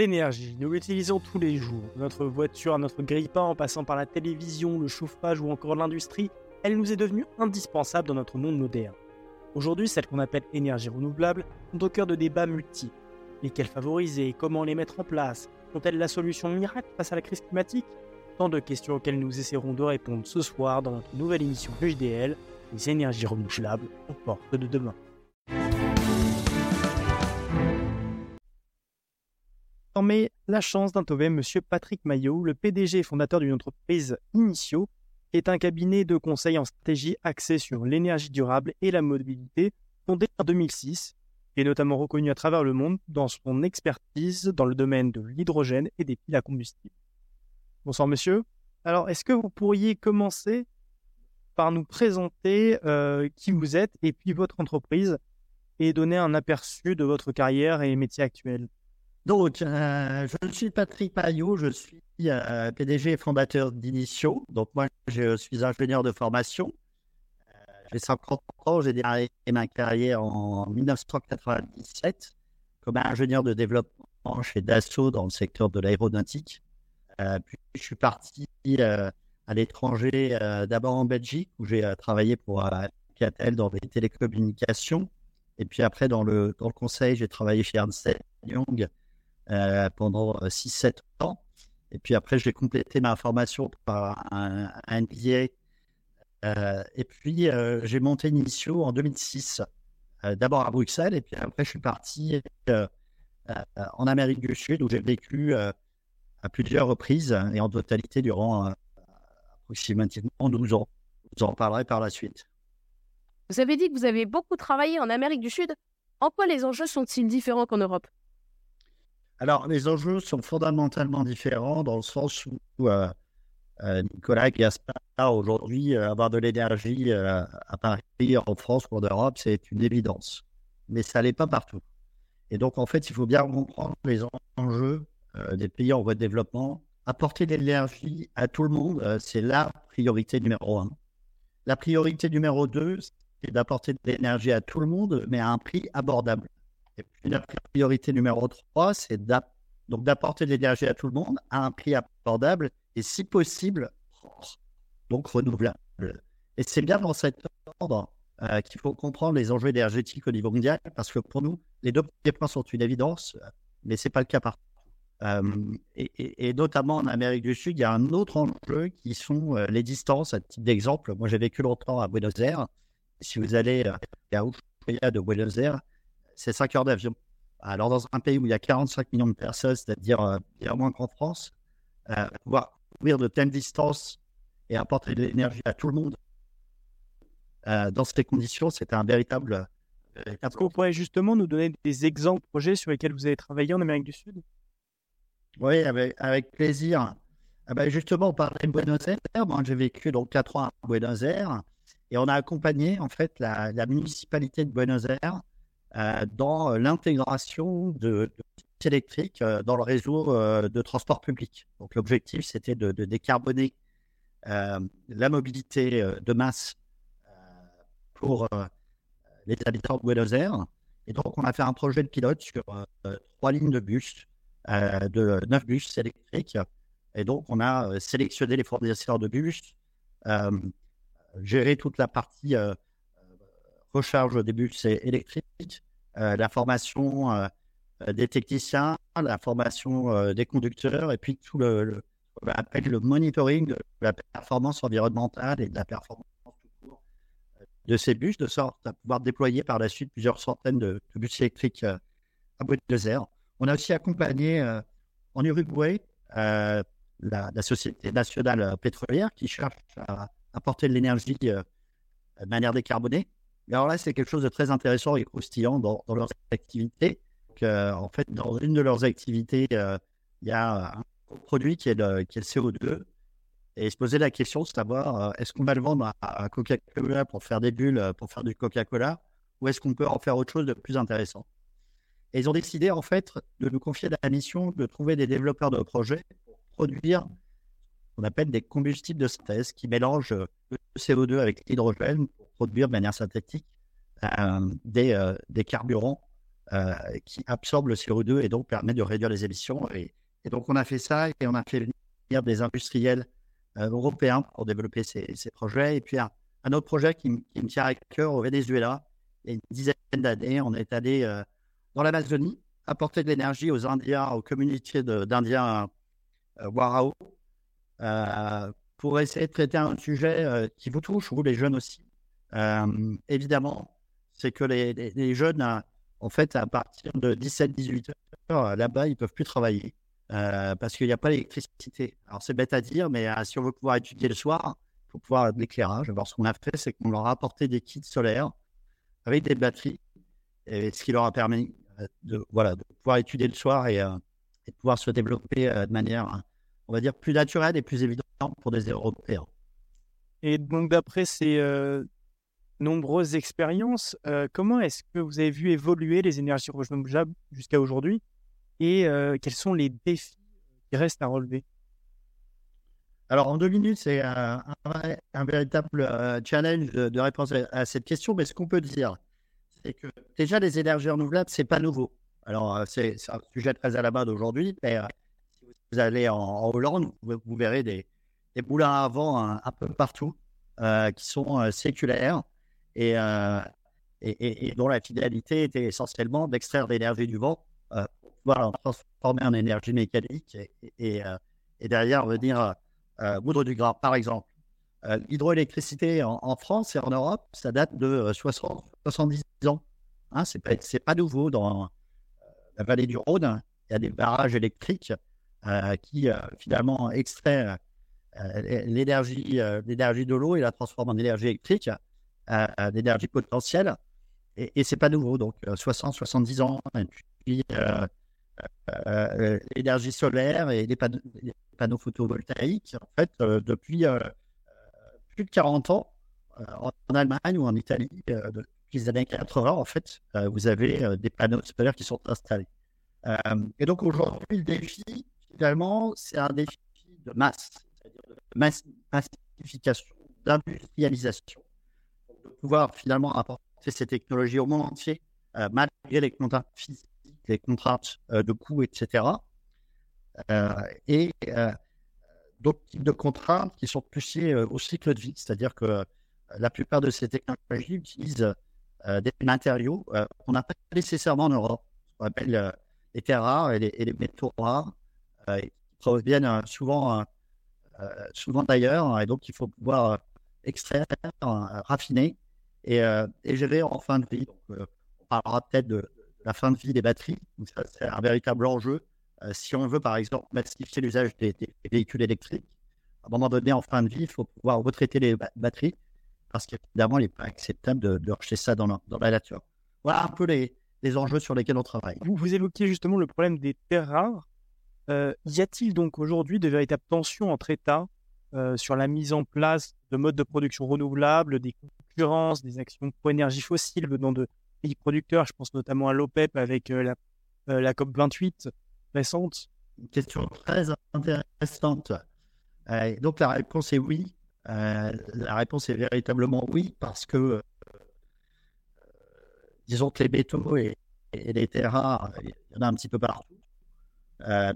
L'énergie, nous l'utilisons tous les jours. Notre voiture notre grille-pain, en passant par la télévision, le chauffage ou encore l'industrie, elle nous est devenue indispensable dans notre monde moderne. Aujourd'hui, celles qu'on appelle énergies renouvelables sont au cœur de débats multiples. Lesquelles favoriser? Comment les mettre en place? Sont-elles la solution miracle face à la crise climatique? Tant de questions auxquelles nous essaierons de répondre ce soir dans notre nouvelle émission JDL, les énergies renouvelables aux portes de demain. Formé la chance d'interviewer M. Patrick Maillot, le PDG fondateur d'une entreprise Initio, est un cabinet de conseil en stratégie axé sur l'énergie durable et la mobilité, fondé en 2006, et notamment reconnu à travers le monde dans son expertise dans le domaine de l'hydrogène et des piles à combustible. Bonsoir monsieur. Alors, est-ce que vous pourriez commencer par nous présenter euh, qui vous êtes et puis votre entreprise et donner un aperçu de votre carrière et métier actuel? Donc, euh, je suis Patrick Payot, je suis euh, PDG et fondateur d'Initio. Donc, moi, je suis ingénieur de formation. Euh, j'ai 50 ans, j'ai démarré ma carrière en 1997 comme ingénieur de développement chez Dassault dans le secteur de l'aéronautique. puis, je suis parti à l'étranger, d'abord en Belgique, où j'ai travaillé pour Catel dans les télécommunications. Et puis après, dans le, dans le conseil, j'ai travaillé chez Ernst Young euh, pendant 6-7 euh, ans. Et puis après, j'ai complété ma formation par un, MBA. Euh, et puis, j'ai monté mission en 2006, d'abord à Bruxelles, et puis après, je suis parti en Amérique du Sud, où j'ai vécu à plusieurs reprises et en totalité durant approximativement 12 ans. Je vous en parlerai par la suite. Vous avez dit que vous avez beaucoup travaillé en Amérique du Sud. En quoi les enjeux sont-ils différents qu'en Europe? Alors, les enjeux sont fondamentalement différents dans le sens où euh, euh, Nicolas Gaspard, aujourd'hui, euh, avoir de l'énergie à Paris, en France ou en Europe, c'est une évidence. Mais ça n'est pas partout. Et donc, en fait, il faut bien comprendre les enjeux des pays en voie de développement. Apporter de l'énergie à tout le monde, c'est la priorité numéro un. La priorité numéro deux, c'est d'apporter de l'énergie à tout le monde, mais à un prix abordable. Et puis la priorité numéro 3, c'est d'apporter de l'énergie à tout le monde à un prix abordable et si possible, donc renouvelable. Et c'est bien dans cet ordre euh, qu'il faut comprendre les enjeux énergétiques au niveau mondial, parce que pour nous, les deux premiers points sont une évidence, mais ce n'est pas le cas partout. Euh, et, notamment en Amérique du Sud, il y a un autre enjeu qui sont euh, les distances. À titre d'exemple, moi j'ai vécu longtemps à Buenos Aires. Si vous allez à Ushuaia de Buenos Aires, c'est 5 heures d'avion. Alors, dans un pays où il y a 45 millions de personnes, c'est-à-dire euh, bien moins qu'en France, euh, pouvoir couvrir de telles distances et apporter de l'énergie à tout le monde, euh, dans ces conditions, c'est un véritable. Est-ce que vous pourriez justement nous donner des exemples de projets sur lesquels vous avez travaillé en Amérique du Sud? Oui, avec, plaisir. Ah ben, justement, on parlait de Buenos Aires. Moi, j'ai vécu donc 4 ans à Buenos Aires et on a accompagné en fait la, la municipalité de Buenos Aires euh, dans l'intégration de, de électriques euh, dans le réseau euh, de transport public. Donc l'objectif, c'était de, décarboner la mobilité de masse pour les habitants de Buenos Aires. Et donc, on a fait un projet de pilote sur trois lignes de bus, de neuf bus électriques. Et donc, on a sélectionné les fournisseurs de bus, géré toute la partie recharge des bus électriques, euh, la formation euh, des techniciens, la formation euh, des conducteurs et puis tout le, le, monitoring de la performance environnementale et de la performance de ces bus, de sorte à pouvoir déployer par la suite plusieurs centaines de, bus électriques à Buenos Aires. On a aussi accompagné en Uruguay la, Société nationale pétrolière qui cherche à apporter de l'énergie de manière décarbonée alors là, c'est quelque chose de très intéressant et croustillant dans, leurs activités. en fait, dans une de leurs activités, euh, il y a un produit qui est le, qui est le CO2. Et se poser la question de savoir euh, est-ce qu'on va le vendre à, Coca-Cola pour faire des bulles, euh, pour faire du Coca-Cola, ou est-ce qu'on peut en faire autre chose de plus intéressant? Et ils ont décidé en fait de nous confier la mission de trouver des développeurs de projets pour produire qu'on appelle des combustibles de synthèse qui mélangent le CO2 avec l'hydrogène produire de manière synthétique euh, des, euh, des, carburants qui absorbe le CO2 et donc permet de réduire les émissions. Et, donc, on a fait ça et on a fait venir des industriels européens pour développer ces, projets. Et puis, un, autre projet qui, me tient à cœur au Venezuela, il y a une dizaine d'années, on est allé dans l'Amazonie apporter de l'énergie aux Indiens, aux communautés d'Indiens Warao, pour essayer de traiter un sujet qui vous touche, vous les jeunes aussi. Évidemment, c'est que les, jeunes, en fait, à partir de 17-18 heures, là-bas, ils ne peuvent plus travailler parce qu'il n'y a pas d'électricité. Alors, c'est bête à dire, mais si on veut pouvoir étudier le soir, il faut pouvoir avoir de l'éclairage. Alors, ce qu'on a fait, c'est qu'on leur a apporté des kits solaires avec des batteries, et ce qui leur a permis de, voilà, de pouvoir étudier le soir et, de pouvoir se développer de manière, on va dire, plus naturelle et plus évidente pour des Européens. Et donc, d'après ces, nombreuses expériences. Euh, comment est-ce que vous avez vu évoluer les énergies renouvelables jusqu'à aujourd'hui et euh, quels sont les défis qui restent à relever? Alors, en deux minutes, c'est un, véritable euh, challenge de, réponse à, cette question. Mais ce qu'on peut dire, c'est que déjà, les énergies renouvelables, c'est pas nouveau. Alors, c'est un sujet très à la mode aujourd'hui. Mais si vous allez en, Hollande, vous, verrez des, des, moulins à vent un, peu partout qui sont séculaires euh, et, dont la finalité était essentiellement d'extraire l'énergie du vent euh, pour pouvoir la transformer en énergie mécanique et, euh, derrière venir moudre du gras. Par exemple, l'hydroélectricité en, France et en Europe, ça date de 60, 70 ans. Hein, c'est pas, pas nouveau. Dans la vallée du Rhône, il y a des barrages électriques qui finalement extraient l'énergie de l'eau et la transforment en énergie électrique d'énergie potentielle. Et, et c'est pas nouveau, donc 60-70 euh, ans. Et puis, euh, euh, l'énergie solaire et les panneaux, photovoltaïques, en fait, depuis plus de 40 ans, en Allemagne ou en Italie, depuis les années 80, en fait, vous avez des panneaux solaires qui sont installés. et donc aujourd'hui, le défi, finalement, c'est un défi de masse, c'est-à-dire de massification, d'industrialisation pouvoir finalement apporter ces technologies au monde entier, euh, malgré les contraintes physiques, les contraintes euh, de coûts, etc. et euh, d'autres types de contraintes qui sont poussées au cycle de vie, c'est-à-dire que la plupart de ces technologies utilisent des matériaux qu'on n'a pas nécessairement en Europe, qu'on appelle les terres rares et les, métaux rares, qui proviennent souvent d'ailleurs, et donc il faut pouvoir extraire, raffiner et, euh, et en fin de vie. Donc, euh, on parlera peut-être de, la fin de vie des batteries. c'est un véritable enjeu. Euh, si on veut, par exemple, massifier l'usage des, véhicules électriques, à un moment donné, en fin de vie, il faut pouvoir retraiter les batteries parce qu'évidemment, il n'est pas acceptable de, rejeter ça dans la, nature. Voilà un peu les, les, enjeux sur lesquels on travaille. Vous, vous évoquiez justement le problème des terres rares. y a-t-il donc aujourd'hui de véritables tensions entre États sur la mise en place de modes de production renouvelables, des des actions pour énergie fossile venant de pays producteurs. Je pense notamment à l'OPEP avec euh, la, euh, la COP28 récente. Une question très intéressante. Euh, donc la réponse est oui. la réponse est véritablement oui parce que disons que les métaux et, les terres rares, il y en a un petit peu partout,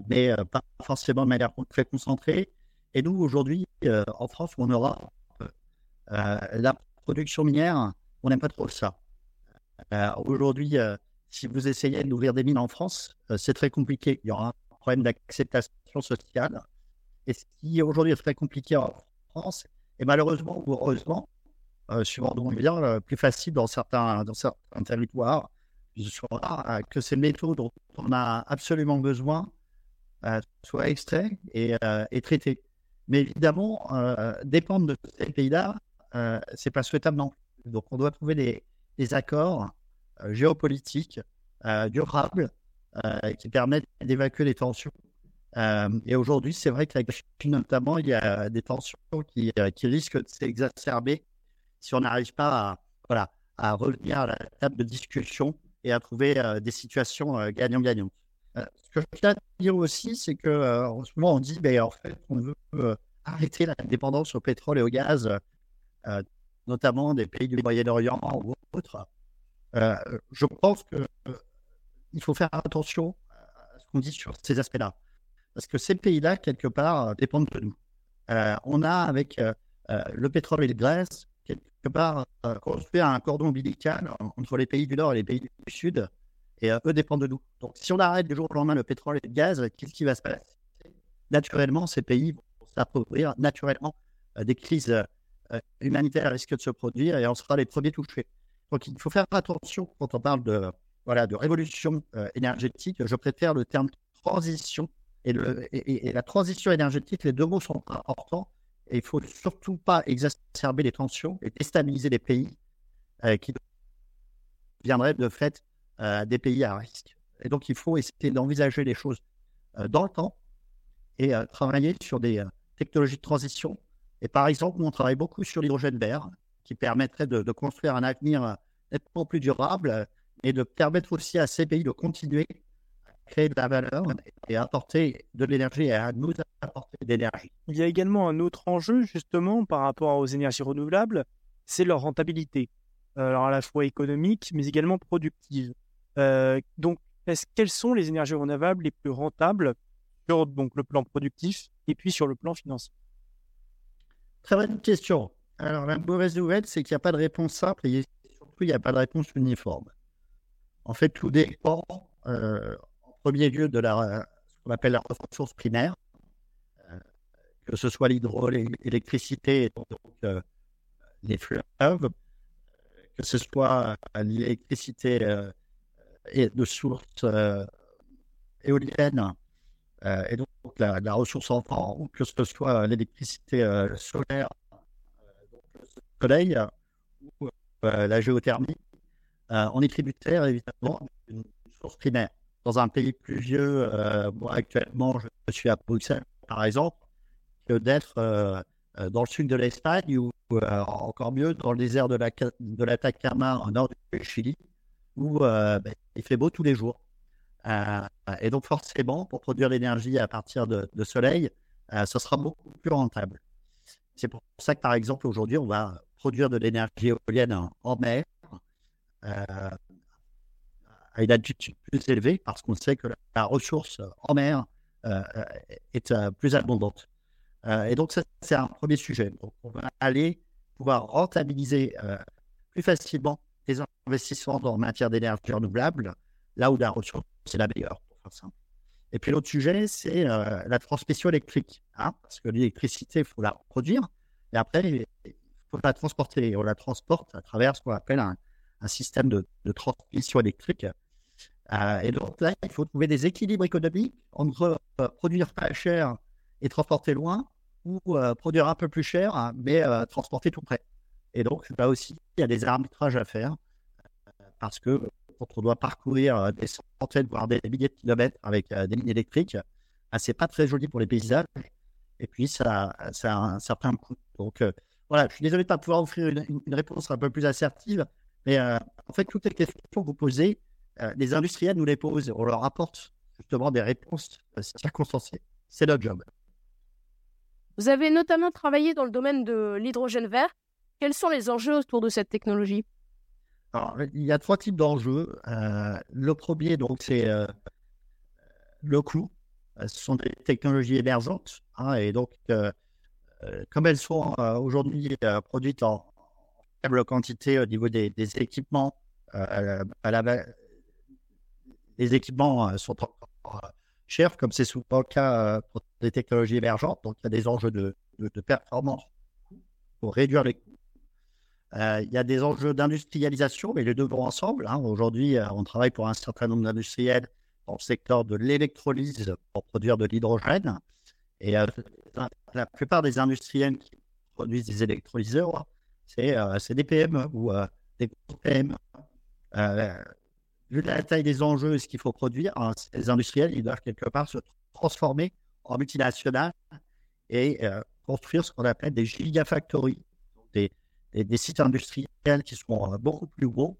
mais pas forcément de manière très concentrée. Et nous, aujourd'hui, en France ou en Europe, la production minière, on n'aime pas trop ça. Euh, aujourd'hui, euh, si vous essayez d'ouvrir des mines en France, euh, c'est très compliqué. Il y aura un problème d'acceptation sociale. Et ce qui aujourd'hui est très compliqué en France, et malheureusement ou heureusement, suivant d'où on vient, plus facile dans certains, dans certains territoires, que ces métaux dont on a absolument besoin soient extraits et, et traités. Mais évidemment, dépendre de ces pays-là, euh, c'est pas souhaitable non Donc, on doit trouver des, accords euh, géopolitiques euh, durables qui permettent d'évacuer les tensions. et aujourd'hui, c'est vrai qu'avec la Chine notamment, il y a des tensions qui, risquent de s'exacerber si on n'arrive pas à, voilà, à revenir à la table de discussion et à trouver des situations gagnant-gagnant. ce que je tiens dire aussi, c'est que en ce moment, on dit, ben, en fait, veut arrêter la dépendance au pétrole et au gaz euh, notamment des pays du Moyen-Orient ou autres. Euh, je pense que il faut faire attention à ce qu'on dit sur ces aspects-là. Parce que ces pays-là, quelque part, dépendent de nous. on a, avec le pétrole et le gaz, quelque part, construit un cordon ombilical entre les pays du Nord et les pays du Sud, et eux dépendent de nous. Donc, si on arrête du jour au lendemain le pétrole et le gaz, qu'est-ce qui va se passer? Naturellement, ces pays vont s'appauvrir, naturellement, des crises humanitaires risquent de se produire et on sera les premiers touchés. Donc, il faut faire attention quand on parle de, voilà, de révolution énergétique. Je préfère le terme transition. Et, le, et, la transition énergétique, les deux mots sont importants. Et il ne faut surtout pas exacerber les tensions et déstabiliser les pays qui viendraient de fait des pays à risque. Et donc, il faut essayer d'envisager les choses dans le temps et travailler sur des technologies de transition. Et par exemple, on travaille beaucoup sur l'hydrogène vert, qui permettrait de, construire un avenir nettement plus durable et de permettre aussi à ces pays de continuer à créer de la valeur et à apporter de l'énergie et à nous apporter de l'énergie. Il y a également un autre enjeu, justement, par rapport aux énergies renouvelables, c'est leur rentabilité. Alors, à la fois économique, mais également productive. Euh, donc, quelles sont les énergies renouvelables les plus rentables sur donc, le plan productif et puis sur le plan financier? Très bonne question. Alors, la mauvaise nouvelle, c'est qu'il n'y a pas de réponse simple et surtout, il n'y a pas de réponse uniforme. En fait, tout dépend, euh, en premier lieu, de ce qu'on appelle la ressource primaire, euh, que ce soit l'hydroélectricité, donc euh, les fleuves, que ce soit l'électricité de source éolienne et donc la, ressource en temps, que ce soit l'électricité solaire soleil ou euh, la géothermie, euh, on est tributaire évidemment d'une source primaire. Dans un pays pluvieux, euh, moi actuellement je suis à Bruxelles par exemple, que d'être dans le sud de l'Espagne ou encore mieux dans le désert de la, au nord du Chili, où ben, il fait beau tous les jours. Et donc forcément, pour produire l'énergie à partir de, soleil, ce sera beaucoup plus rentable. C'est pour ça que, par exemple, aujourd'hui, on va produire de l'énergie éolienne en, mer euh, à une altitude plus élevée parce qu'on sait que la, ressource en mer euh, est euh, plus abondante. et donc, ça, c'est un premier sujet. On va aller pouvoir rentabiliser plus facilement les investissements en matière d'énergie renouvelable, là où la ressource est la meilleure, pour faire simple. Et puis l'autre sujet, c'est la transmission électrique, hein, parce que l'électricité, il faut la produire, et après, il faut la transporter. on la transporte à travers ce qu'on appelle un, système de, transmission électrique. Euh, et donc là, il faut trouver des équilibres économiques entre euh, produire pas cher et transporter loin, ou euh, produire un peu plus cher, mais transporter tout près. Et donc là aussi, il y a des arbitrages à faire, parce que quand on doit parcourir des centaines, voire des milliers de kilomètres avec des lignes électriques, bah, c'est pas très joli pour les paysages. Et puis, ça, ça a un certain coût. Donc, voilà, je suis désolé de ne pas pouvoir offrir une, réponse un peu plus assertive, mais euh, en fait, toutes les questions que vous posez, euh, les industriels nous les posent. On leur apporte justement des réponses euh, circonstanciées. C'est notre job. Vous avez notamment travaillé dans le domaine de l'hydrogène vert. Quels sont les enjeux autour de cette technologie? Il y a trois types d'enjeux. le premier, donc, c'est le coût. Ce sont des technologies émergentes. Hein, et donc, euh, comme elles sont euh, aujourd'hui euh, produites en faible quantité au niveau des, équipements, les équipements sont encore chers, comme c'est souvent le cas pour des technologies émergentes. Donc, il y a des enjeux de, performance pour réduire les coûts. Il y a des enjeux d'industrialisation, mais les deux vont ensemble. Hein. Aujourd'hui, on travaille pour un certain nombre d'industriels dans le secteur de l'électrolyse pour produire de l'hydrogène. Et euh, la plupart des industriels qui produisent des électrolyseurs, c'est euh, des PME ou euh, des PME. vu la taille des enjeux et ce qu'il faut produire, hein, les industriels, ils doivent quelque part se transformer en multinationales et construire ce qu'on appelle des gigafactories, des, des, sites industriels qui sont beaucoup plus gros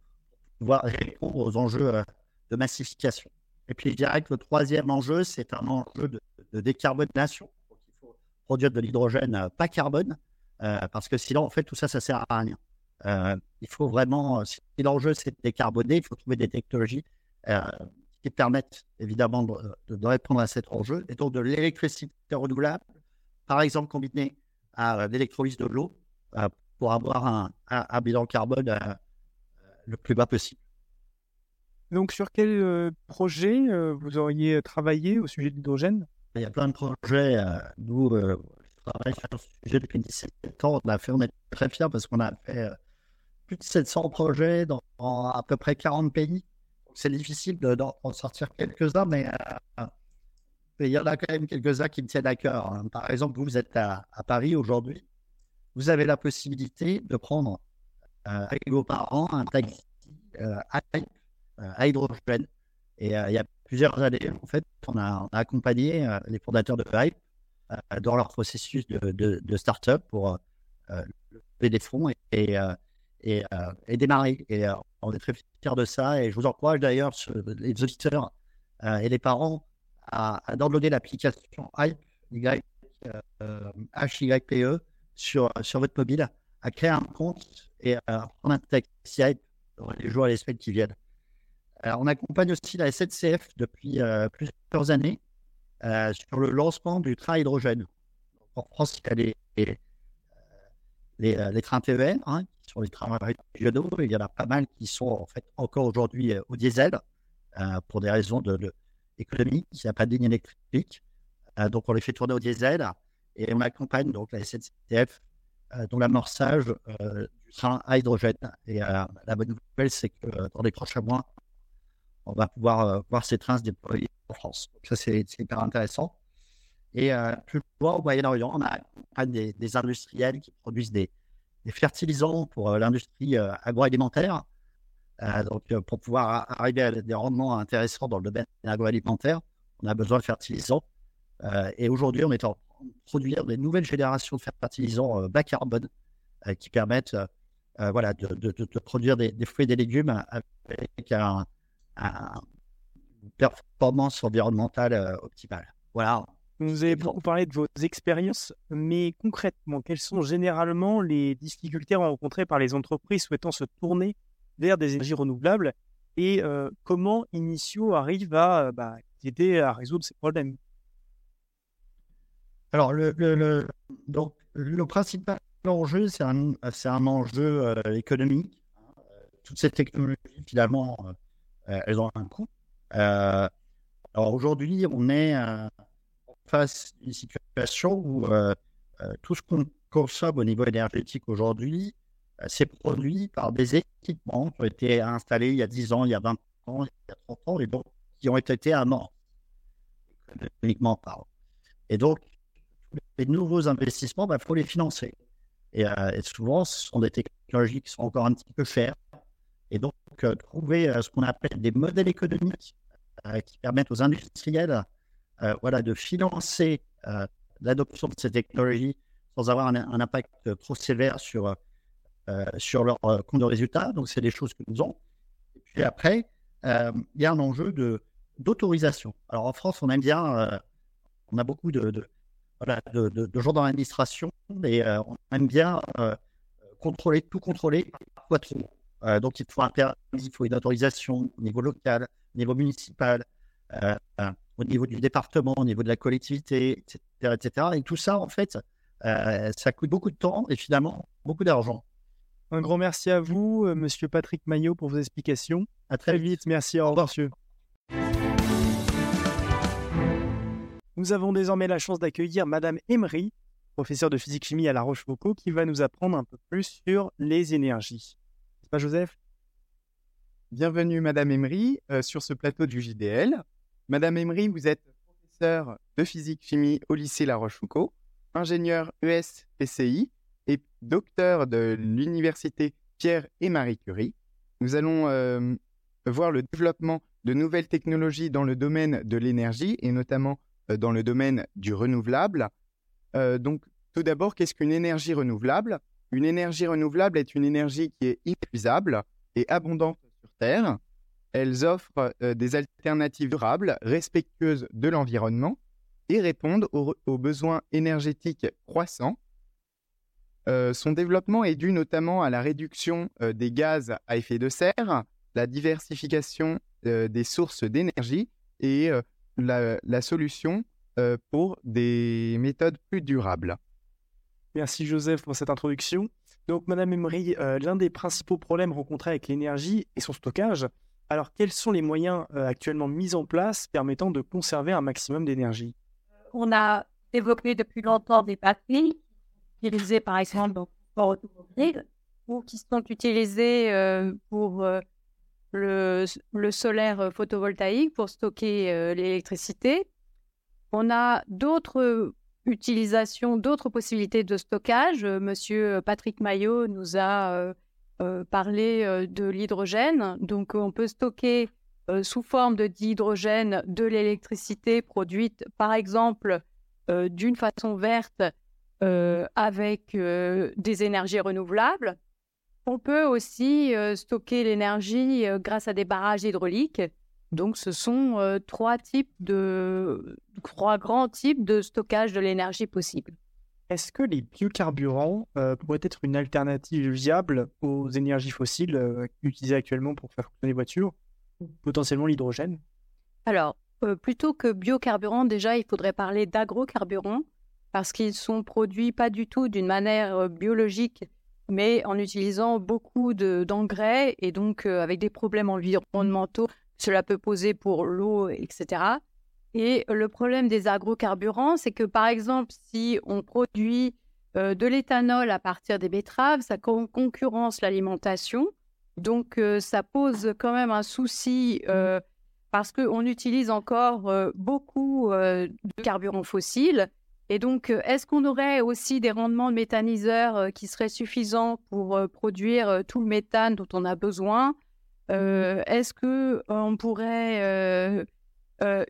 pour pouvoir répondre aux enjeux de massification. Et puis, je dirais que le troisième enjeu, c'est un enjeu de, décarbonation. il faut produire de l'hydrogène euh, pas carbone, euh, parce que sinon, en fait, tout ça, ça sert à rien. Euh, il faut vraiment, si l'enjeu, c'est de décarboner, il faut trouver des technologies qui qui permettent évidemment de, répondre à cet enjeu, et donc de l'électricité renouvelable, par exemple combinée à l'électrolyse de l'eau, pour avoir un, bilan carbone le plus bas possible. Donc, sur quel projet vous auriez travaillé au sujet de l'hydrogène? Il y a plein de projets. nous, je travaille sur ce sujet depuis 17 ans. On, a fait, on est très fiers parce qu'on a fait plus de 700 projets dans, à peu près 40 pays. C'est difficile d'en sortir quelques-uns, mais il y en a quand même quelques-uns qui me tiennent à cœur. Hein. Par exemple, vous, êtes à, Paris aujourd'hui. Vous avez la possibilité de prendre avec vos parents un taxi à euh, à hydrogène. Et euh, il y a plusieurs années, en fait, on a, accompagné euh, les fondateurs de Hype dans leur processus de, de, start-up pour lever des fonds et, démarrer. Et on est très fiers de ça. Et je vous encourage d'ailleurs, les auditeurs et les parents, à, downloader l'application Hype, y, H-Y-P-E, sur, sur votre mobile, à créer un compte et à prendre un taxi dans les jours et les semaines qui viennent. Alors, on accompagne aussi la SNCF depuis euh, plusieurs années euh, sur le lancement du train hydrogène. En France, il y a les, les, euh, trains TER, hein, qui sont les trains régionaux. Il y en a pas mal qui sont en fait encore aujourd'hui au diesel pour des raisons de, de économiques. Il n'y a pas de ligne électrique. donc, on les fait tourner au diesel et on accompagne donc la SNCF dans l'amorçage du train à hydrogène. Et la bonne nouvelle, c'est que dans les prochains mois, on va pouvoir euh, voir ces trains se déployer en France. Donc ça, c'est hyper intéressant. Et euh, plus loin, au Moyen-Orient, on a des, industriels qui produisent des, fertilisants pour euh, l'industrie agroalimentaire. donc, pour pouvoir arriver à des rendements intéressants dans le domaine agroalimentaire, on a besoin de fertilisants. et aujourd'hui, on est en produire des nouvelles générations de fertilisants bas carbone qui permettent voilà, de, produire des, fruits et des légumes avec un, performance environnementale euh, optimale. Voilà. Vous avez beaucoup parlé de vos expériences, mais concrètement, quelles sont généralement les difficultés rencontrées par les entreprises souhaitant se tourner vers des énergies renouvelables et euh, comment Initio arrive à bah, aider à résoudre ces problèmes? Alors, le, donc, le principal enjeu, c'est un, un, enjeu euh, économique. Toutes ces technologies, finalement, euh, elles ont un coût. Euh, alors aujourd'hui, on est euh, face à une situation où tout ce qu'on consomme au niveau énergétique aujourd'hui, c'est produit par des équipements qui ont été installés il y a 10 ans, il y a 20 ans, il y a 30 ans, et donc qui ont été amorts, économiquement parlant. Et donc, les nouveaux investissements, il bah, faut les financer. Et, et, souvent, ce sont des technologies qui sont encore un petit peu chères. Et donc, euh, trouver euh, ce qu'on appelle des modèles économiques euh, qui permettent aux industriels voilà, de financer l'adoption de ces technologies sans avoir un, impact trop sévère sur, sur leur compte de résultat. Donc, c'est des choses que nous avons. Et puis après, il y a un enjeu d'autorisation. Alors, en France, on aime bien, on a beaucoup de, voilà, de, de gens dans l'administration et on aime bien contrôler, tout contrôler, parfois trop. Euh, donc, il faut un permis, il faut une autorisation au niveau local, au niveau municipal, euh, euh, au niveau du département, au niveau de la collectivité, etc. etc. Et tout ça, en fait, ça coûte beaucoup de temps et finalement beaucoup d'argent. Un grand merci à vous, monsieur Patrick Maillot, pour vos explications. À très, vite. Merci. Au revoir, monsieur. Nous avons désormais la chance d'accueillir Madame Emery, professeure de physique-chimie à La Rochefoucauld, qui va nous apprendre un peu plus sur les énergies pas Joseph? Bienvenue Madame Emery euh, sur ce plateau du JDL. Madame Emery, vous êtes professeure de physique-chimie au lycée La Rochefoucauld, ingénieur ES-PCI et docteur de l'université Pierre et Marie Curie. Nous allons euh, voir le développement de nouvelles technologies dans le domaine de l'énergie et notamment dans le domaine du renouvelable. donc, tout d'abord, qu'est-ce qu'une énergie renouvelable? Une énergie renouvelable est une énergie qui est inépuisable et abondante sur Terre. Elles offrent euh, des alternatives durables, respectueuses de l'environnement et répondent aux, besoins énergétiques croissants. Euh, son développement est dû notamment à la réduction euh, des gaz à effet de serre, la diversification des sources d'énergie et la, la, solution pour des méthodes plus durables. Merci Joseph pour cette introduction. Donc, Madame Emery, l'un des principaux problèmes rencontrés avec l'énergie est son stockage. Alors, quels sont les moyens actuellement mis en place permettant de conserver un maximum d'énergie? On a développé depuis longtemps des batteries utilisées par exemple dans le automobile ou qui sont utilisées pour le, solaire photovoltaïque pour stocker l'électricité. On a d'autres utilisations, d'autres possibilités de stockage. Monsieur Patrick Maillot nous a parlé de l'hydrogène. Donc, on peut stocker sous forme de d'hydrogène de l'électricité produite, par exemple, d'une façon verte avec des énergies renouvelables. On peut aussi stocker l'énergie grâce à des barrages hydrauliques. Donc, ce sont trois types de trois grands types de stockage de l'énergie possible. Est-ce que les biocarburants pourraient être une alternative viable aux énergies fossiles utilisées actuellement pour faire fonctionner les voitures, potentiellement l'hydrogène? Alors, plutôt que biocarburants, déjà, il faudrait parler d'agrocarburants parce qu'ils sont produits pas du tout d'une manière biologique, mais en utilisant beaucoup d'engrais et donc avec des problèmes environnementaux. Cela peut poser pour l'eau, etc. Et le problème des agrocarburants, c'est que par exemple, si on produit de l'éthanol à partir des betteraves, ça concurrence l'alimentation. Donc, ça pose quand même un souci parce qu'on utilise encore beaucoup de carburants fossiles. Et donc, est-ce qu'on aurait aussi des rendements de méthaniseurs qui seraient suffisants pour produire tout le méthane dont on a besoin? Est-ce qu'on pourrait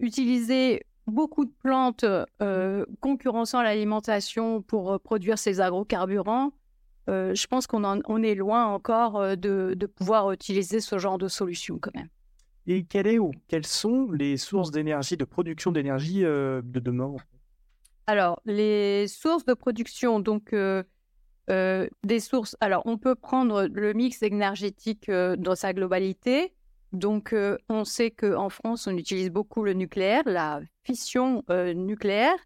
utiliser beaucoup de plantes concurrençant l'alimentation pour produire ces agrocarburants? Je pense qu'on est loin encore de, de pouvoir utiliser ce genre de solution quand même. Et quelle est ou quelles sont les sources d'énergie, de production d'énergie de demain? Alors, les sources de production, donc des sources. Alors, on peut prendre le mix énergétique dans sa globalité. Donc, on sait qu'en France, on utilise beaucoup le nucléaire, la fission nucléaire.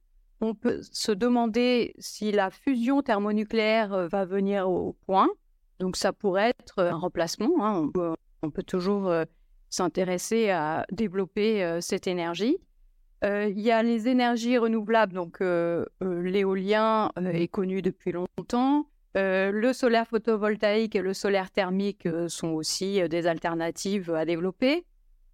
On peut se demander si la fusion thermonucléaire va venir au point. Donc, ça pourrait être un remplacement. Hein. On, peut, toujours s'intéresser à développer cette énergie. Il y a les énergies renouvelables, donc l'éolien est connu depuis longtemps. le solaire photovoltaïque et le solaire thermique sont aussi des alternatives à développer.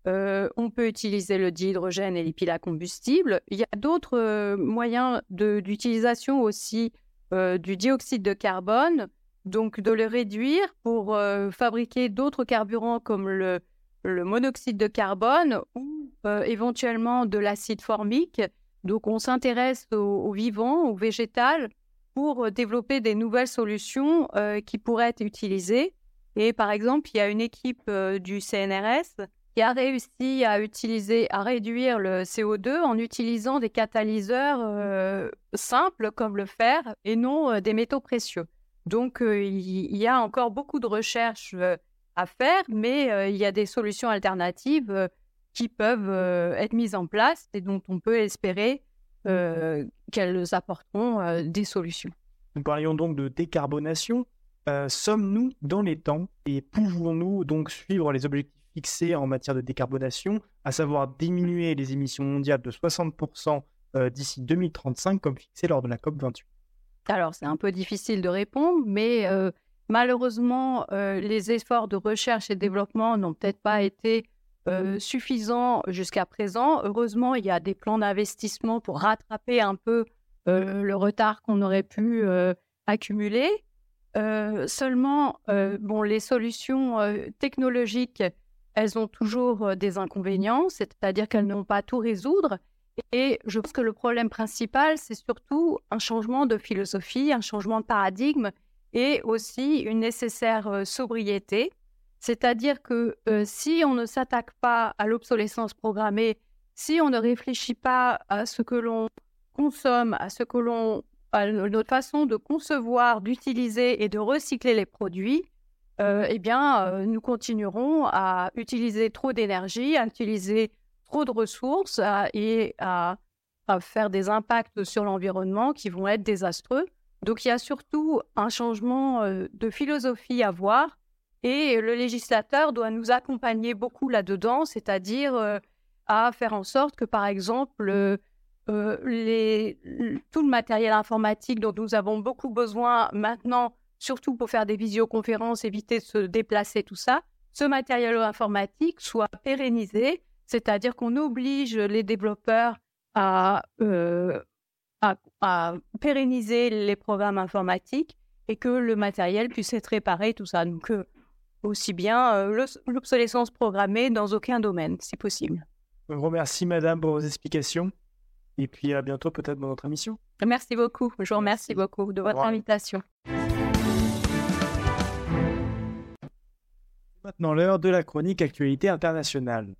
on peut utiliser le dihydrogène et les piles à combustible. Il y a d'autres moyens d'utilisation aussi du dioxyde de carbone, donc de le réduire pour fabriquer d'autres carburants comme le, le monoxyde de carbone ou euh, éventuellement de l'acide formique. Donc on s'intéresse aux, vivants, aux végétales, pour euh, développer des nouvelles solutions euh, qui pourraient être utilisées. Et par exemple, il y a une équipe du CNRS qui a réussi à utiliser, à réduire le CO2 en utilisant des catalyseurs simples comme le fer et non des métaux précieux. Donc il y a encore beaucoup de recherches à faire, mais euh, il y a des solutions alternatives euh, qui peuvent euh, être mises en place et dont on peut espérer qu'elles apporteront des solutions. Nous parlions donc de décarbonation. Sommes-nous dans les temps et pouvons-nous donc suivre les objectifs fixés en matière de décarbonation, à savoir diminuer les émissions mondiales de 60% d'ici 2035 comme fixé lors de la COP28 Alors c'est un peu difficile de répondre, mais Malheureusement, euh, les efforts de recherche et développement n'ont peut-être pas été euh, suffisants jusqu'à présent. Heureusement, il y a des plans d'investissement pour rattraper un peu euh, le retard qu'on aurait pu accumuler. seulement, bon, les solutions technologiques, elles ont toujours des inconvénients, c'est-à-dire qu'elles n'ont pas tout résoudre. Et je pense que le problème principal, c'est surtout un changement de philosophie, un changement de paradigme et aussi une nécessaire euh, sobriété. C'est-à-dire que euh, si on ne s'attaque pas à l'obsolescence programmée, si on ne réfléchit pas à ce que l'on consomme, à ce que l'on, à notre façon de concevoir, d'utiliser et de recycler les produits, euh, eh bien, nous continuerons à utiliser trop d'énergie, à utiliser trop de ressources et à faire des impacts sur l'environnement qui vont être désastreux. Donc, il y a surtout un changement euh, de philosophie à voir et le législateur doit nous accompagner beaucoup là-dedans, c'est-à-dire euh, à faire en sorte que, par exemple, euh, tout le matériel informatique dont nous avons beaucoup besoin maintenant, surtout pour faire des visioconférences, éviter de se déplacer, tout ça, ce matériel informatique soit pérennisé, c'est-à-dire qu'on oblige les développeurs à, à, à pérenniser les programmes informatiques et que le matériel puisse être réparé, tout ça. Donc, euh, aussi bien euh, l'obs- l'obsolescence programmée dans aucun domaine, si possible. Je vous remercie, madame, pour vos explications. Et puis à bientôt, peut-être, dans notre émission. Merci beaucoup. Je vous remercie Merci. beaucoup de votre invitation. Maintenant, l'heure de la chronique actualité internationale.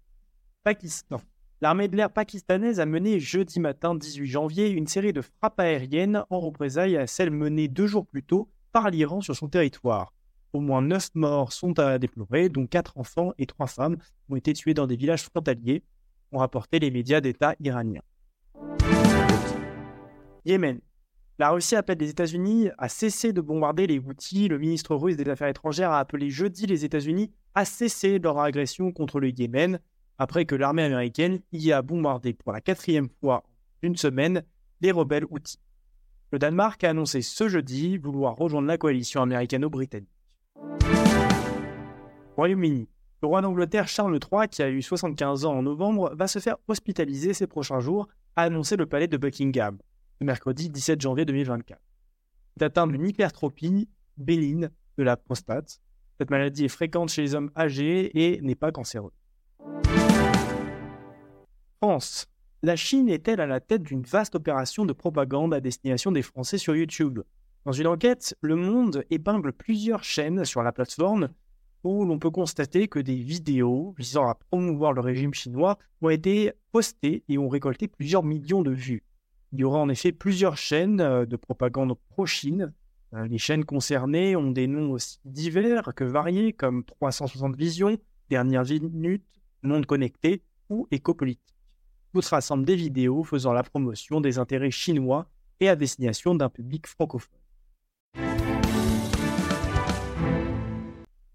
Pakistan. L'armée de l'air pakistanaise a mené jeudi matin 18 janvier une série de frappes aériennes en représailles à celles menées deux jours plus tôt par l'Iran sur son territoire. Au moins 9 morts sont à déplorer, dont 4 enfants et 3 femmes ont été tués dans des villages frontaliers, ont rapporté les médias d'État iraniens. Yémen. La Russie appelle les États-Unis à cesser de bombarder les Houthis. Le ministre russe des Affaires étrangères a appelé jeudi les États-Unis à cesser leur agression contre le Yémen, après que l'armée américaine y a bombardé pour la quatrième fois en une semaine les rebelles Houthis. Le Danemark a annoncé ce jeudi vouloir rejoindre la coalition américano-britannique. Royaume-Uni. Le roi d'Angleterre Charles III, qui a eu 75 ans en novembre, va se faire hospitaliser ces prochains jours, a annoncé le palais de Buckingham, le mercredi 17 janvier 2024. Il est atteint d'une hypertropie bénigne de la prostate. Cette maladie est fréquente chez les hommes âgés et n'est pas cancéreuse. France. La Chine est-elle à la tête d'une vaste opération de propagande à destination des Français sur YouTube? Dans une enquête, Le Monde épingle plusieurs chaînes sur la plateforme où l'on peut constater que des vidéos visant à promouvoir le régime chinois ont été postées et ont récolté plusieurs millions de vues. Il y aura en effet plusieurs chaînes euh, de propagande pro-Chine. Euh, Les chaînes concernées ont des noms aussi divers que variés comme 360 Visions, Dernière Minute, Monde Connecté ou Écopolitique. Toutes rassemblent des vidéos faisant la promotion des intérêts chinois et à destination d'un public francophone.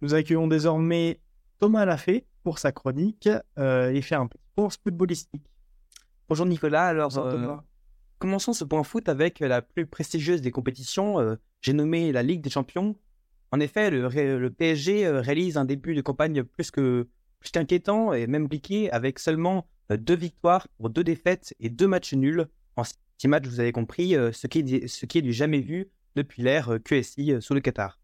Nous accueillons désormais Thomas Lafay pour sa chronique euh, et faire un petit cours footballistique. Bonjour Nicolas, alors Bonjour euh, Thomas. commençons ce point foot avec la plus prestigieuse des compétitions, euh, j'ai nommé la Ligue des Champions. En effet, le PSG euh, réalise un début de campagne plus que plus qu'inquiétant et même cliqué avec seulement euh, deux victoires pour deux défaites et deux matchs nuls. En six matchs, vous avez compris, euh, ce, qui est, du- jamais vu depuis l'ère euh, QSI sous le Qatar.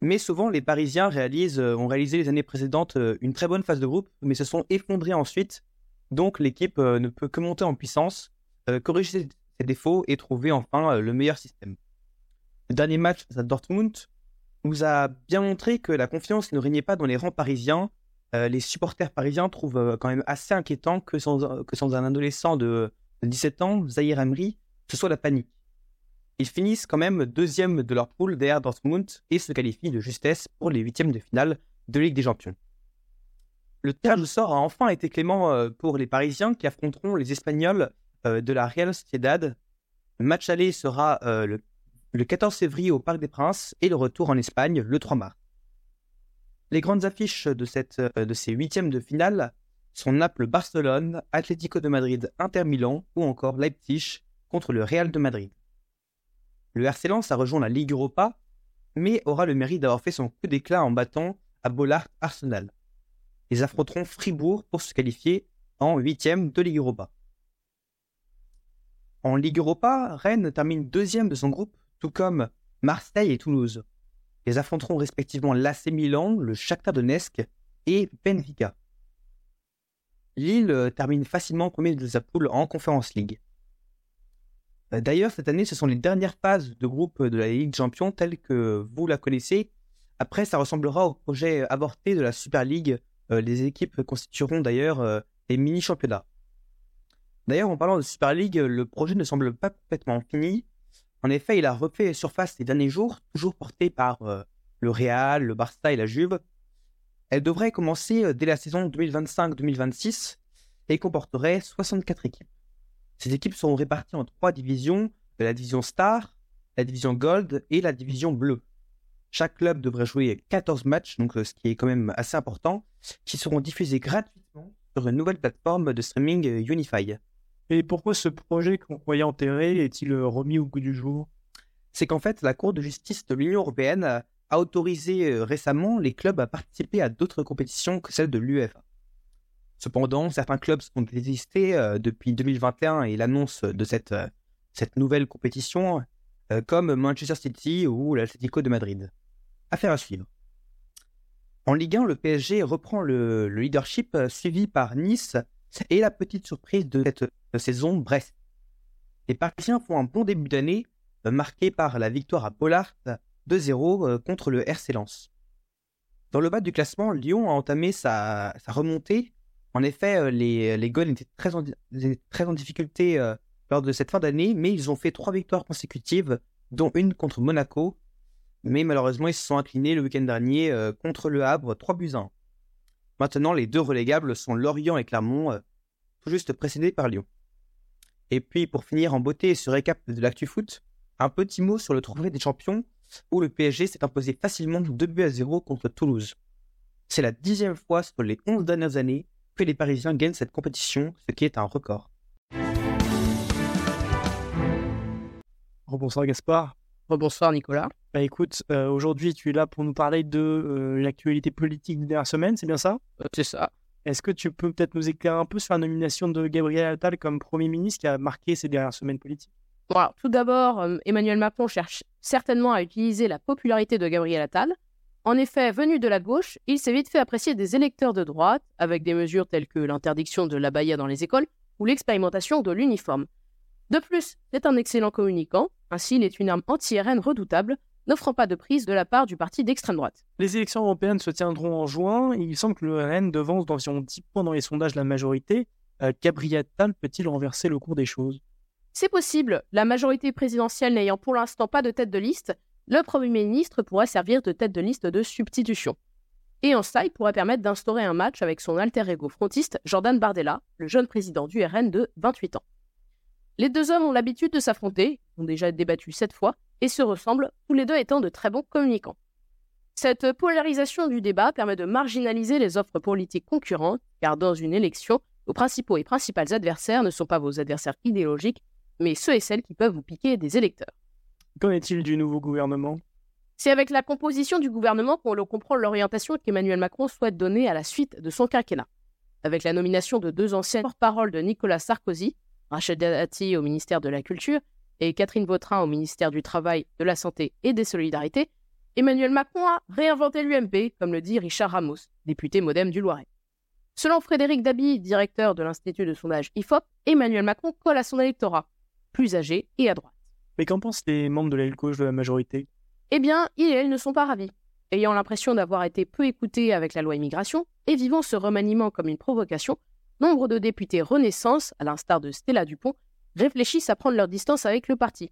Mais souvent, les Parisiens ont réalisé les années précédentes une très bonne phase de groupe, mais se sont effondrés ensuite donc l'équipe ne peut que monter en puissance, corriger ses, défauts et trouver enfin le meilleur système. Le dernier match à Dortmund nous a bien montré que la confiance ne régnait pas dans les rangs parisiens. Euh, les supporters parisiens trouvent euh, quand même assez inquiétant que sans, sans un adolescent de, de 17 ans, Zahir Emery, ce soit la panique. Ils finissent quand même deuxième de leur poule derrière Dortmund et se qualifient de justesse pour les huitièmes de finale de Ligue des Champions. Le tirage au sort a enfin été clément euh, pour les Parisiens qui affronteront les Espagnols euh, de la Real Sociedad. Le match aller sera euh, le 14 février au Parc des Princes et le retour en Espagne le 3 mars. Les grandes affiches de, cette, euh, de ces huitièmes de finale sont Naples-Barcelone, Atlético de Madrid, Inter Milan ou encore Leipzig contre le Real de Madrid. Le RC a rejoint la Ligue Europa, mais aura le mérite d'avoir fait son coup d'éclat en battant à Bollard Arsenal. Ils affronteront Fribourg pour se qualifier en huitième de Ligue Europa. En Ligue Europa, Rennes termine deuxième de son groupe, tout comme Marseille et Toulouse. Ils affronteront respectivement l'AC Milan, le Shakhtar Donetsk et Benfica. Lille euh, termine facilement premier de sa poule en Conference League. Euh, D'ailleurs, cette année, ce sont les dernières phases de groupe de la Ligue des Champions telle que vous la connaissez. Après, ça ressemblera au projet avorté de la Super League. Euh, les équipes constitueront d'ailleurs euh, des mini-championnats. D'ailleurs, en parlant de Super League, le projet ne semble pas complètement fini. En effet, il a refait surface ces derniers jours, toujours porté par euh, le Real, le Barça et la Juve. Elle devrait commencer dès la saison 2025-2026 et comporterait 64 équipes. Ces équipes seront réparties en trois divisions, la division Star, la division Gold et la division Bleue. Chaque club devrait jouer 14 matchs, donc ce qui est quand même assez important, qui seront diffusés gratuitement sur une nouvelle plateforme de streaming Unify. Et pourquoi ce projet qu'on croyait enterré est-il remis au goût du jour? C'est qu'en fait, la Cour de justice de l'Union européenne a autorisé récemment les clubs à participer à d'autres compétitions que celles de l'UEFA. Cependant, certains clubs sont désistés euh, depuis 2021 et l'annonce de cette, euh, cette nouvelle compétition, euh, comme Manchester City ou l'Atlético de Madrid. Affaire à suivre. En Ligue 1, le PSG reprend le, leadership suivi par Nice et la petite surprise de cette saison, Brest. Les Parisiens font un bon début d'année, marqué par la victoire à Bollard 2-0 contre le RC Lens. Dans le bas du classement, Lyon a entamé sa, remontée en effet, euh, les, les étaient très en, difficulté euh, lors de cette fin d'année, mais ils ont fait trois victoires consécutives, dont une contre Monaco. Mais malheureusement, ils se sont inclinés le week-end dernier euh, contre le Havre, 3 buts 1. Maintenant, les deux relégables sont Lorient et Clermont, tout juste précédés par Lyon. Et puis, pour finir en beauté ce récap de l'actu foot, un petit mot sur le trophée des champions, où le PSG s'est imposé facilement 2 buts à 0 contre Toulouse. C'est la dixième fois sur les 11 dernières années que les Parisiens gagnent cette compétition, ce qui est un record. Bonsoir Gaspard. Bonsoir Nicolas. Bah écoute, euh, aujourd'hui tu es là pour nous parler de euh, l'actualité politique des dernières semaines, c'est bien ça? Euh, C'est ça. Est-ce que tu peux peut-être nous éclairer un peu sur la nomination de Gabriel Attal comme Premier ministre qui a marqué ces dernières semaines politiques? Tout d'abord, Emmanuel Macron cherche certainement à utiliser la popularité de Gabriel Attal. En effet, venu de la gauche, il s'est vite fait apprécier des électeurs de droite, avec des mesures telles que l'interdiction de la baïa dans les écoles ou l'expérimentation de l'uniforme. De plus, c'est un excellent communicant, ainsi il est une arme anti-RN redoutable, n'offrant pas de prise de la part du parti d'extrême droite. Les élections européennes se tiendront en juin, et il semble que le RN devance d'environ 10 points dans les sondages la majorité. Euh, Gabriel peut-il renverser le cours des choses? C'est possible, la majorité présidentielle n'ayant pour l'instant pas de tête de liste, le Premier ministre pourrait servir de tête de liste de substitution. Et en ça, il pourrait permettre d'instaurer un match avec son alter ego frontiste Jordan Bardella, le jeune président du RN de 28 ans. Les deux hommes ont l'habitude de s'affronter, ont déjà débattu sept fois, et se ressemblent, tous les deux étant de très bons communicants. Cette polarisation du débat permet de marginaliser les offres politiques concurrentes, car dans une élection, vos principaux et principales adversaires ne sont pas vos adversaires idéologiques, mais ceux et celles qui peuvent vous piquer des électeurs. Qu'en est-il du nouveau gouvernement? C'est avec la composition du gouvernement qu'on comprend l'orientation qu'Emmanuel Macron souhaite donner à la suite de son quinquennat. Avec la nomination de deux anciennes porte-paroles de Nicolas Sarkozy, Rachel Dati au ministère de la Culture et Catherine Vautrin au ministère du Travail, de la Santé et des Solidarités, Emmanuel Macron a réinventé l'UMP, comme le dit Richard Ramos, député modem du Loiret. Selon Frédéric Dabi, directeur de l'Institut de sondage IFOP, Emmanuel Macron colle à son électorat, plus âgé et à droite. Mais qu'en pensent les membres de l'aile gauche de la majorité? Eh bien, ils et elles ne sont pas ravis. Ayant l'impression d'avoir été peu écoutés avec la loi immigration et vivant ce remaniement comme une provocation, nombre de députés Renaissance, à l'instar de Stella Dupont, réfléchissent à prendre leur distance avec le parti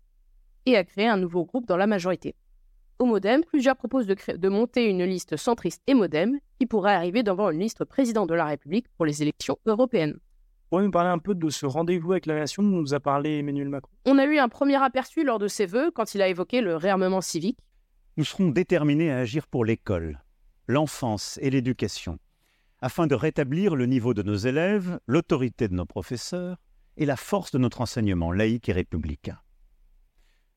et à créer un nouveau groupe dans la majorité. Au Modem, plusieurs proposent de, de, monter une liste centriste et Modem qui pourrait arriver devant une liste président de la République pour les élections européennes pourriez nous parler un peu de ce rendez-vous avec la nation dont nous a parlé Emmanuel Macron? On a eu un premier aperçu lors de ses vœux quand il a évoqué le réarmement civique. Nous serons déterminés à agir pour l'école, l'enfance et l'éducation, afin de rétablir le niveau de nos élèves, l'autorité de nos professeurs et la force de notre enseignement laïque et républicain.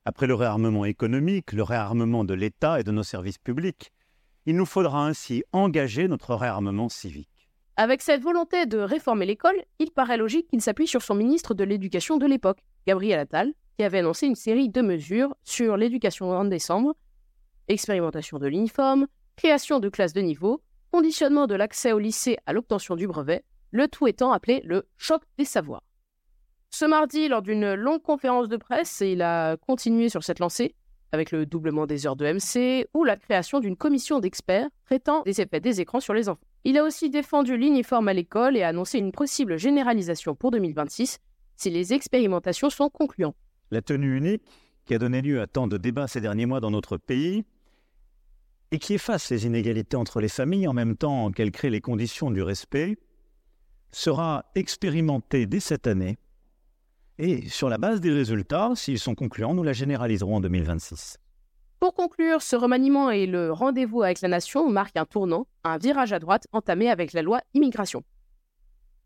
Après le réarmement économique, le réarmement de l'État et de nos services publics, il nous faudra ainsi engager notre réarmement civique. Avec cette volonté de réformer l'école, il paraît logique qu'il s'appuie sur son ministre de l'Éducation de l'époque, Gabriel Attal, qui avait annoncé une série de mesures sur l'éducation en décembre, expérimentation de l'uniforme, création de classes de niveau, conditionnement de l'accès au lycée à l'obtention du brevet, le tout étant appelé le choc des savoirs. Ce mardi, lors d'une longue conférence de presse, il a continué sur cette lancée, avec le doublement des heures de MC ou la création d'une commission d'experts traitant des effets des écrans sur les enfants. Il a aussi défendu l'uniforme à l'école et a annoncé une possible généralisation pour 2026 si les expérimentations sont concluantes. La tenue unique, qui a donné lieu à tant de débats ces derniers mois dans notre pays, et qui efface les inégalités entre les familles en même temps qu'elle crée les conditions du respect, sera expérimentée dès cette année et sur la base des résultats, s'ils sont concluants, nous la généraliserons en 2026. Pour conclure, ce remaniement et le rendez-vous avec la nation marquent un tournant, un virage à droite entamé avec la loi immigration.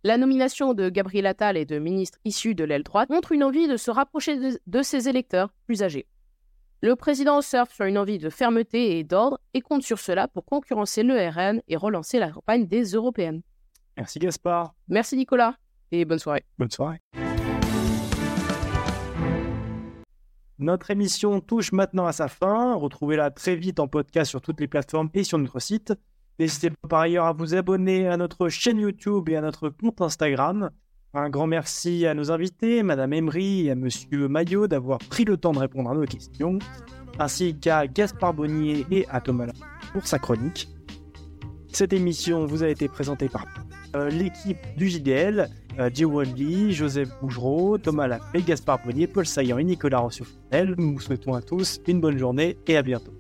La nomination de Gabriel Attal et de ministres issus de l'aile droite montre une envie de se rapprocher de, de ses électeurs plus âgés. Le président surfe sur une envie de fermeté et d'ordre et compte sur cela pour concurrencer le RN et relancer la campagne des européennes. Merci Gaspard. Merci Nicolas et bonne soirée. Bonne soirée. Notre émission touche maintenant à sa fin. Retrouvez-la très vite en podcast sur toutes les plateformes et sur notre site. N'hésitez pas par ailleurs à vous abonner à notre chaîne YouTube et à notre compte Instagram. Un grand merci à nos invités, Madame Emery et à Monsieur Maillot d'avoir pris le temps de répondre à nos questions, ainsi qu'à Gaspard Bonnier et à Thomas pour sa chronique. Cette émission vous a été présentée par euh, l'équipe du JDL, euh, Jay Wally, Joseph Bougereau, Thomas Lafay, Gaspard Bonnier, Paul Saillant et Nicolas Rossio-Fontel. Nous vous souhaitons à tous une bonne journée et à bientôt.